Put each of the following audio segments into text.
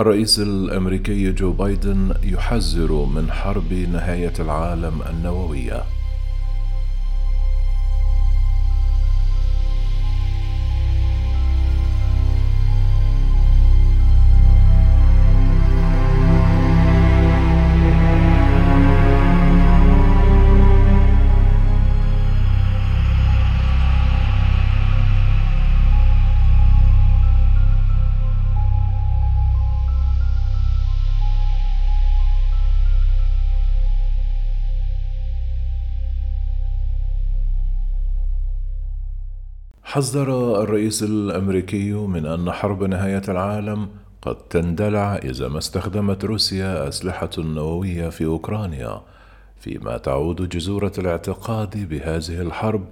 الرئيس الأمريكي جو بايدن يحذر من حرب نهاية العالم النووية. حذر الرئيس الأمريكي من أن حرب نهاية العالم قد تندلع إذا ما استخدمت روسيا أسلحة نووية في أوكرانيا فيما تعود جذور الاعتقاد بهذه الحرب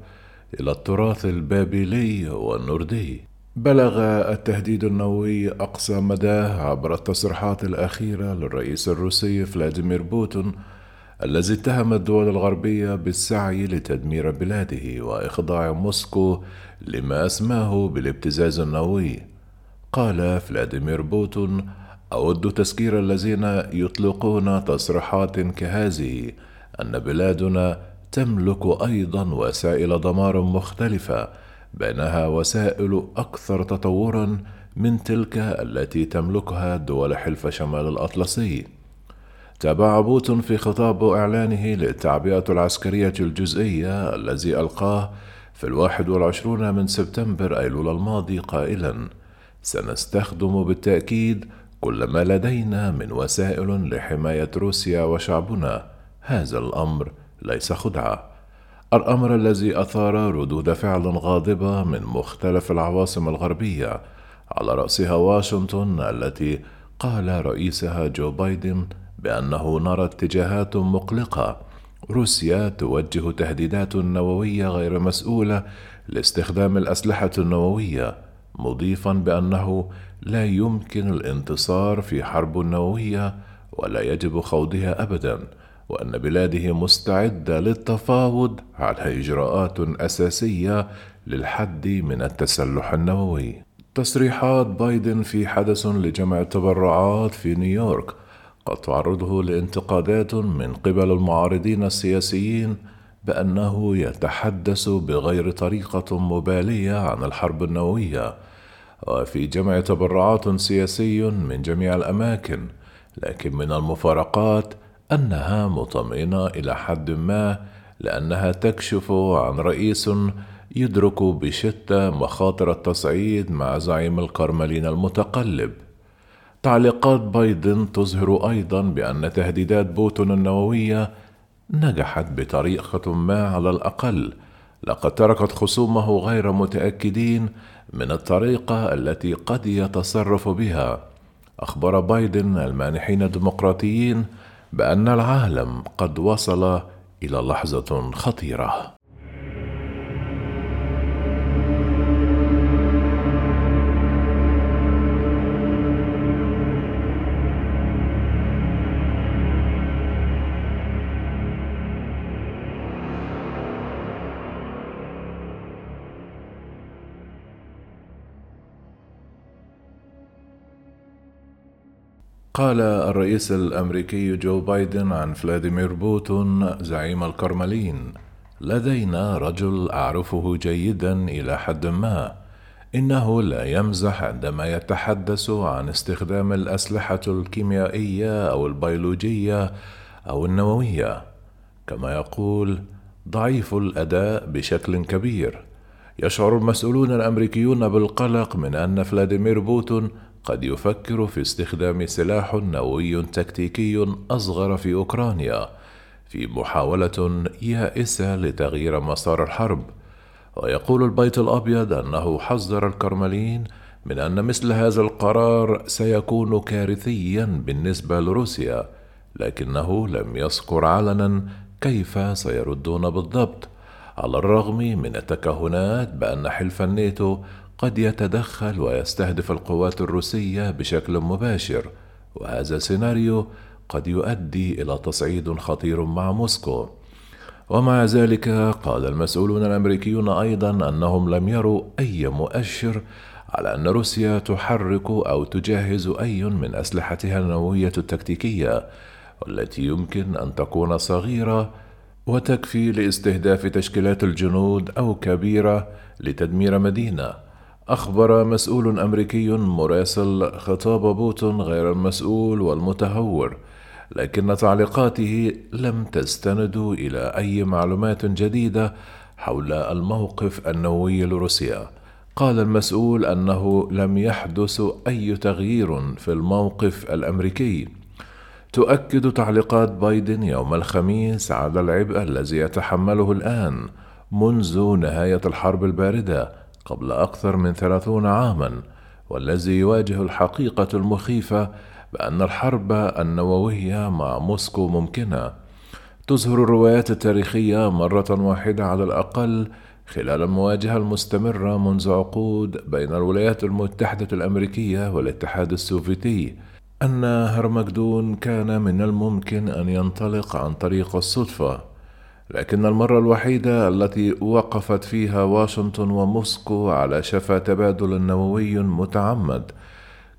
إلى التراث البابلي والنردي. بلغ التهديد النووي أقصى مداه عبر التصريحات الأخيرة للرئيس الروسي فلاديمير بوتين الذي اتهم الدول الغربية بالسعي لتدمير بلاده وإخضاع موسكو لما أسماه بالابتزاز النووي. قال فلاديمير بوتين أود تذكير الذين يطلقون تصريحات كهذه أن بلادنا تملك أيضا وسائل دمار مختلفة بينها وسائل أكثر تطورا من تلك التي تملكها دول حلف شمال الأطلسي. تابع بوتين في خطاب إعلانه للتعبئة العسكرية الجزئية الذي ألقاه في الواحد والعشرون من سبتمبر أيلول الماضي قائلا سنستخدم بالتأكيد كل ما لدينا من وسائل لحماية روسيا وشعبنا. هذا الأمر ليس خدعة. الأمر الذي أثار ردود فعل غاضبة من مختلف العواصم الغربية على رأسها واشنطن التي قال رئيسها جو بايدن بأنه نرى اتجاهات مقلقة. روسيا توجه تهديدات نووية غير مسؤولة لاستخدام الأسلحة النووية مضيفا بأنه لا يمكن الانتصار في حرب نووية ولا يجب خوضها ابدا وأن بلاده مستعدة للتفاوض على إجراءات أساسية للحد من التسلح النووي. تصريحات بايدن في حدث لجمع التبرعات في نيويورك قد تعرضه لانتقادات من قبل المعارضين السياسيين بأنه يتحدث بغير طريقة مبالية عن الحرب النووية وفي جمع تبرعات سياسي من جميع الأماكن لكن من المفارقات أنها مطمئنة إلى حد ما لأنها تكشف عن رئيس يدرك بشده مخاطر التصعيد مع زعيم الكرملين المتقلب. تعليقات بايدن تظهر أيضا بأن تهديدات بوتون النووية نجحت بطريقة ما على الأقل لقد تركت خصومه غير متأكدين من الطريقة التي قد يتصرف بها. أخبر بايدن المانحين الديمقراطيين بأن العالم قد وصل إلى لحظة خطيرة. قال الرئيس الأمريكي جو بايدن عن فلاديمير بوتين زعيم الكرملين لدينا رجل أعرفه جيدا إلى حد ما. إنه لا يمزح عندما يتحدث عن استخدام الأسلحة الكيميائية أو البيولوجية أو النووية. كما يقول ضعيف الأداء بشكل كبير. يشعر المسؤولون الأمريكيون بالقلق من أن فلاديمير بوتين قد يفكر في استخدام سلاح نووي تكتيكي أصغر في أوكرانيا في محاولة يائسة لتغيير مسار الحرب. ويقول البيت الأبيض أنه حذر الكرملين من أن مثل هذا القرار سيكون كارثيا بالنسبة لروسيا لكنه لم يذكر علنا كيف سيردون بالضبط على الرغم من التكهنات بأن حلف الناتو قد يتدخل ويستهدف القوات الروسية بشكل مباشر وهذا السيناريو قد يؤدي إلى تصعيد خطير مع موسكو. ومع ذلك قال المسؤولون الأمريكيون أيضا أنهم لم يروا أي مؤشر على أن روسيا تحرك أو تجهز أي من أسلحتها النووية التكتيكية والتي يمكن أن تكون صغيرة وتكفي لاستهداف تشكيلات الجنود أو كبيرة لتدمير مدينة. أخبر مسؤول أمريكي مراسل خطاب بوتون غير المسؤول والمتهور لكن تعليقاته لم تستند إلى أي معلومات جديدة حول الموقف النووي لروسيا. قال المسؤول أنه لم يحدث أي تغيير في الموقف الأمريكي. تؤكد تعليقات بايدن يوم الخميس على العبء الذي يتحمله الآن منذ نهاية الحرب الباردة قبل أكثر من ثلاثون عاما والذي يواجه الحقيقة المخيفة بأن الحرب النووية مع موسكو ممكنة. تظهر الروايات التاريخية مرة واحدة على الأقل خلال المواجهة المستمرة منذ عقود بين الولايات المتحدة الأمريكية والاتحاد السوفيتي أن هرمجدون كان من الممكن أن ينطلق عن طريق الصدفة. لكن المرة الوحيدة التي وقفت فيها واشنطن وموسكو على شفا تبادل نووي متعمد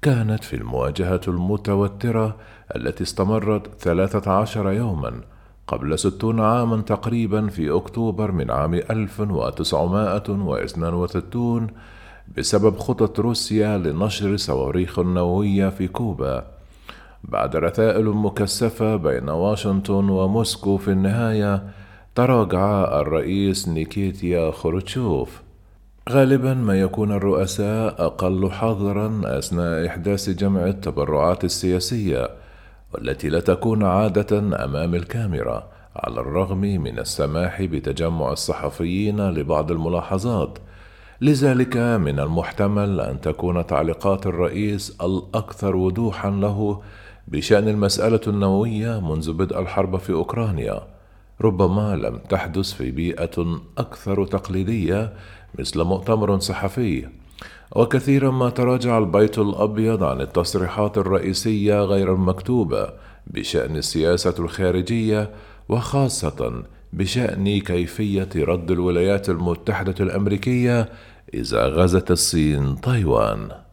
كانت في المواجهة المتوترة التي استمرت ثلاثة عشر يوماً قبل ستون عاما تقريبا في أكتوبر من عام 1962 بسبب خطط روسيا لنشر صواريخ نووية في كوبا. بعد رسائل مكثفة بين واشنطن وموسكو في النهاية تراجع الرئيس نيكيتيا خروتشوف. غالبا ما يكون الرؤساء أقل حذرا أثناء إحداث جمع التبرعات السياسية والتي لا تكون عادة أمام الكاميرا على الرغم من السماح بتجمع الصحفيين لبعض الملاحظات. لذلك من المحتمل أن تكون تعليقات الرئيس الأكثر وضوحا له بشأن المسألة النووية منذ بدء الحرب في أوكرانيا. ربما لم تحدث في بيئة أكثر تقليدية مثل مؤتمر صحفي. وكثيرا ما تراجع البيت الأبيض عن التصريحات الرئيسية غير المكتوبة بشأن السياسة الخارجية وخاصة بشأن كيفية رد الولايات المتحدة الأمريكية إذا غزت الصين تايوان.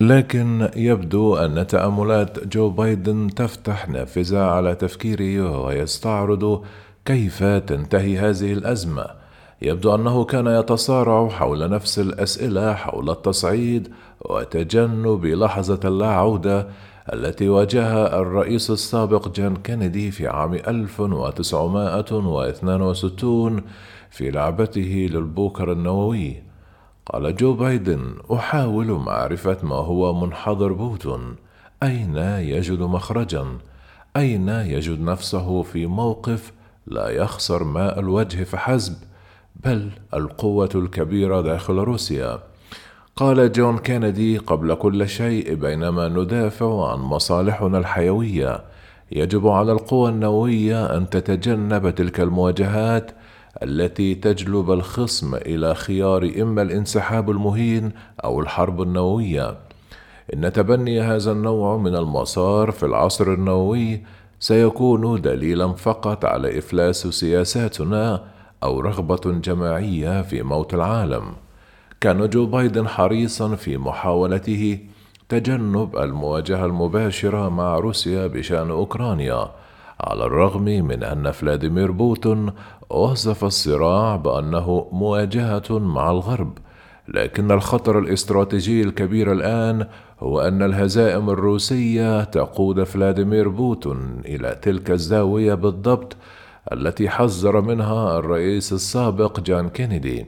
لكن يبدو أن تأملات جو بايدن تفتح نافذة على تفكيره ويستعرض كيف تنتهي هذه الأزمة. يبدو أنه كان يتصارع حول نفس الأسئلة حول التصعيد وتجنب لحظة اللا عودة التي واجهها الرئيس السابق جان كينيدي في عام 1962 في لعبته للبوكر النووي. قال جو بايدن أحاول معرفة ما هو منحدر بوتين أين يجد مخرجا؟ أين يجد نفسه في موقف لا يخسر ماء الوجه فحسب بل القوة الكبيرة داخل روسيا؟ قال جون كينيدي قبل كل شيء بينما ندافع عن مصالحنا الحيوية. يجب على القوى النووية أن تتجنب تلك المواجهات التي تجلب الخصم إلى خيار إما الانسحاب المهين أو الحرب النووية. إن تبني هذا النوع من المسار في العصر النووي سيكون دليلا فقط على إفلاس سياساتنا أو رغبة جماعية في موت العالم. كان جو بايدن حريصا في محاولته تجنب المواجهة المباشرة مع روسيا بشأن أوكرانيا على الرغم من أن فلاديمير بوتين وصف الصراع بأنه مواجهة مع الغرب لكن الخطر الاستراتيجي الكبير الآن هو أن الهزائم الروسية تقود فلاديمير بوتين إلى تلك الزاوية بالضبط التي حذر منها الرئيس السابق جون كينيدي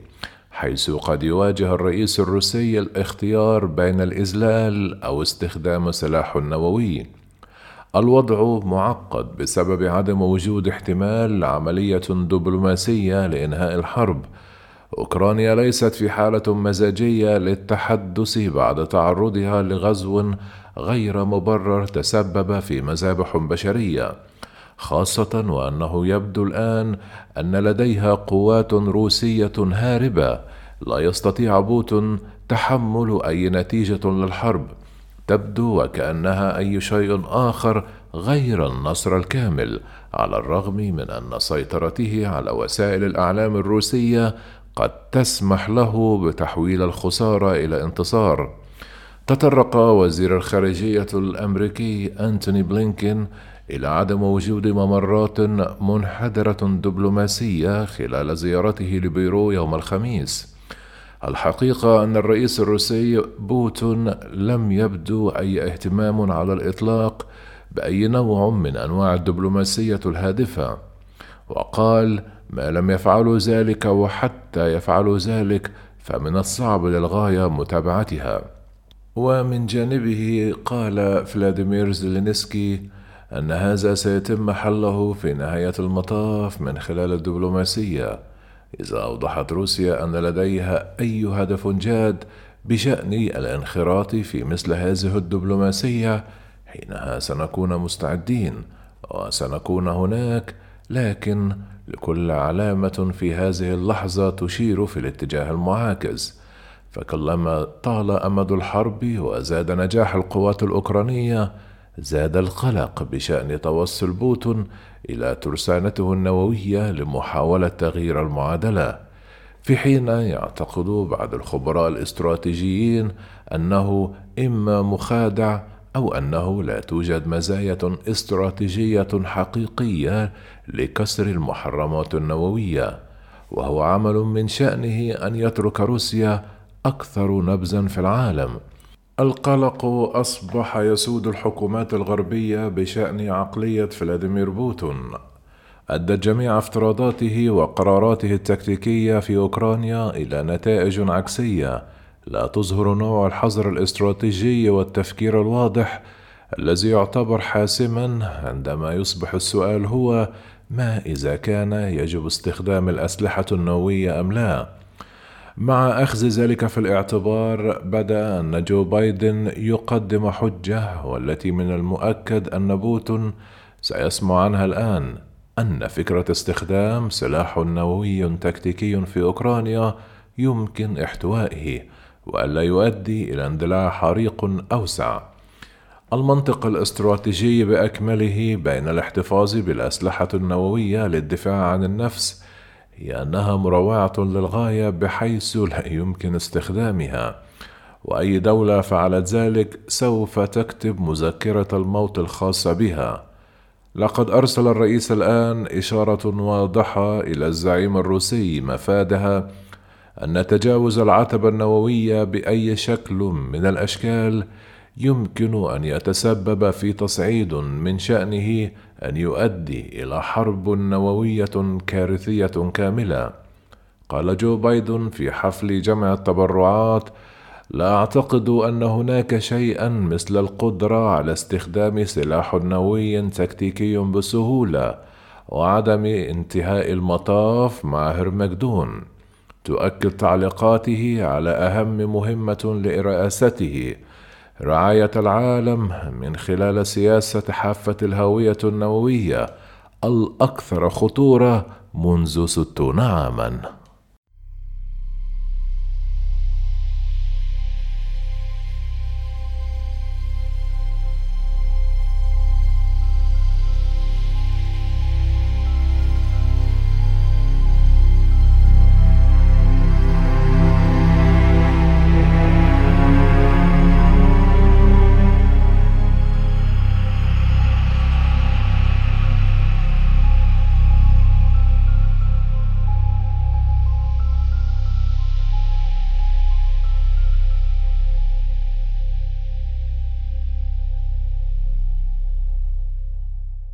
حيث قد يواجه الرئيس الروسي الاختيار بين الاذلال أو استخدام سلاح نووي. الوضع معقد بسبب عدم وجود احتمال لعملية دبلوماسية لإنهاء الحرب. أوكرانيا ليست في حالة مزاجية للتحدث بعد تعرضها لغزو غير مبرر تسبب في مذابح بشرية، خاصة وأنه يبدو الآن أن لديها قوات روسية هاربة لا يستطيع بوتون تحمل أي نتيجة للحرب تبدو وكأنها أي شيء آخر غير النصر الكامل على الرغم من أن سيطرته على وسائل الإعلام الروسية قد تسمح له بتحويل الخسارة إلى انتصار تطرق وزير الخارجية الأمريكي أنتوني بلينكين إلى عدم وجود ممرات منحدرة دبلوماسية خلال زيارته لبيرو يوم الخميس. الحقيقة أن الرئيس الروسي بوتين لم يبدو أي اهتمام على الإطلاق بأي نوع من أنواع الدبلوماسية الهادفة، وقال: ما لم يفعلوا ذلك وحتى يفعلوا ذلك فمن الصعب للغاية متابعتها. ومن جانبه قال فلاديمير زيلينسكي أن هذا سيتم حله في نهاية المطاف من خلال الدبلوماسية إذا أوضحت روسيا أن لديها أي هدف جاد بشأن الانخراط في مثل هذه الدبلوماسية حينها سنكون مستعدين وسنكون هناك لكن لكل علامة في هذه اللحظة تشير في الاتجاه المعاكس. فكلما طال أمد الحرب وزاد نجاح القوات الأوكرانية زاد القلق بشأن توصل بوتون إلى ترسانته النووية لمحاولة تغيير المعادلة في حين يعتقد بعض الخبراء الاستراتيجيين أنه إما مخادع أو أنه لا توجد مزايا استراتيجية حقيقية لكسر المحرمات النووية وهو عمل من شأنه أن يترك روسيا أكثر نبزا في العالم. القلق أصبح يسود الحكومات الغربية بشأن عقلية فلاديمير بوتون أدت جميع افتراضاته وقراراته التكتيكية في أوكرانيا إلى نتائج عكسية لا تظهر نوع الحظر الاستراتيجي والتفكير الواضح الذي يعتبر حاسما عندما يصبح السؤال هو ما إذا كان يجب استخدام الأسلحة النووية أم لا؟ مع أخذ ذلك في الاعتبار بدأ أن جو بايدن يقدم حجة والتي من المؤكد أن بوتون سيسمع عنها الآن. أن فكرة استخدام سلاح نووي تكتيكي في أوكرانيا يمكن احتوائه وألا يؤدي إلى اندلاع حريق أوسع. المنطق الاستراتيجي بأكمله بين الاحتفاظ بالأسلحة النووية للدفاع عن النفس هي أنها مروعة للغاية بحيث لا يمكن استخدامها. وأي دولة فعلت ذلك سوف تكتب مذكرة الموت الخاصة بها. لقد أرسل الرئيس الآن إشارة واضحة إلى الزعيم الروسي مفادها أن تجاوز العتبة النووية بأي شكل من الأشكال يمكن أن يتسبب في تصعيد من شأنه أن يؤدي إلى حرب نووية كارثية كاملة. قال جو بايدن في حفل جمع التبرعات لا أعتقد أن هناك شيئا مثل القدرة على استخدام سلاح نووي تكتيكي بسهولة وعدم انتهاء المطاف مع هرمجدون تؤكد تعليقاته على أهم مهمة لرئاسته رعاية العالم من خلال سياسة حافة الهوية النووية الأكثر خطورة منذ ستون عامًا.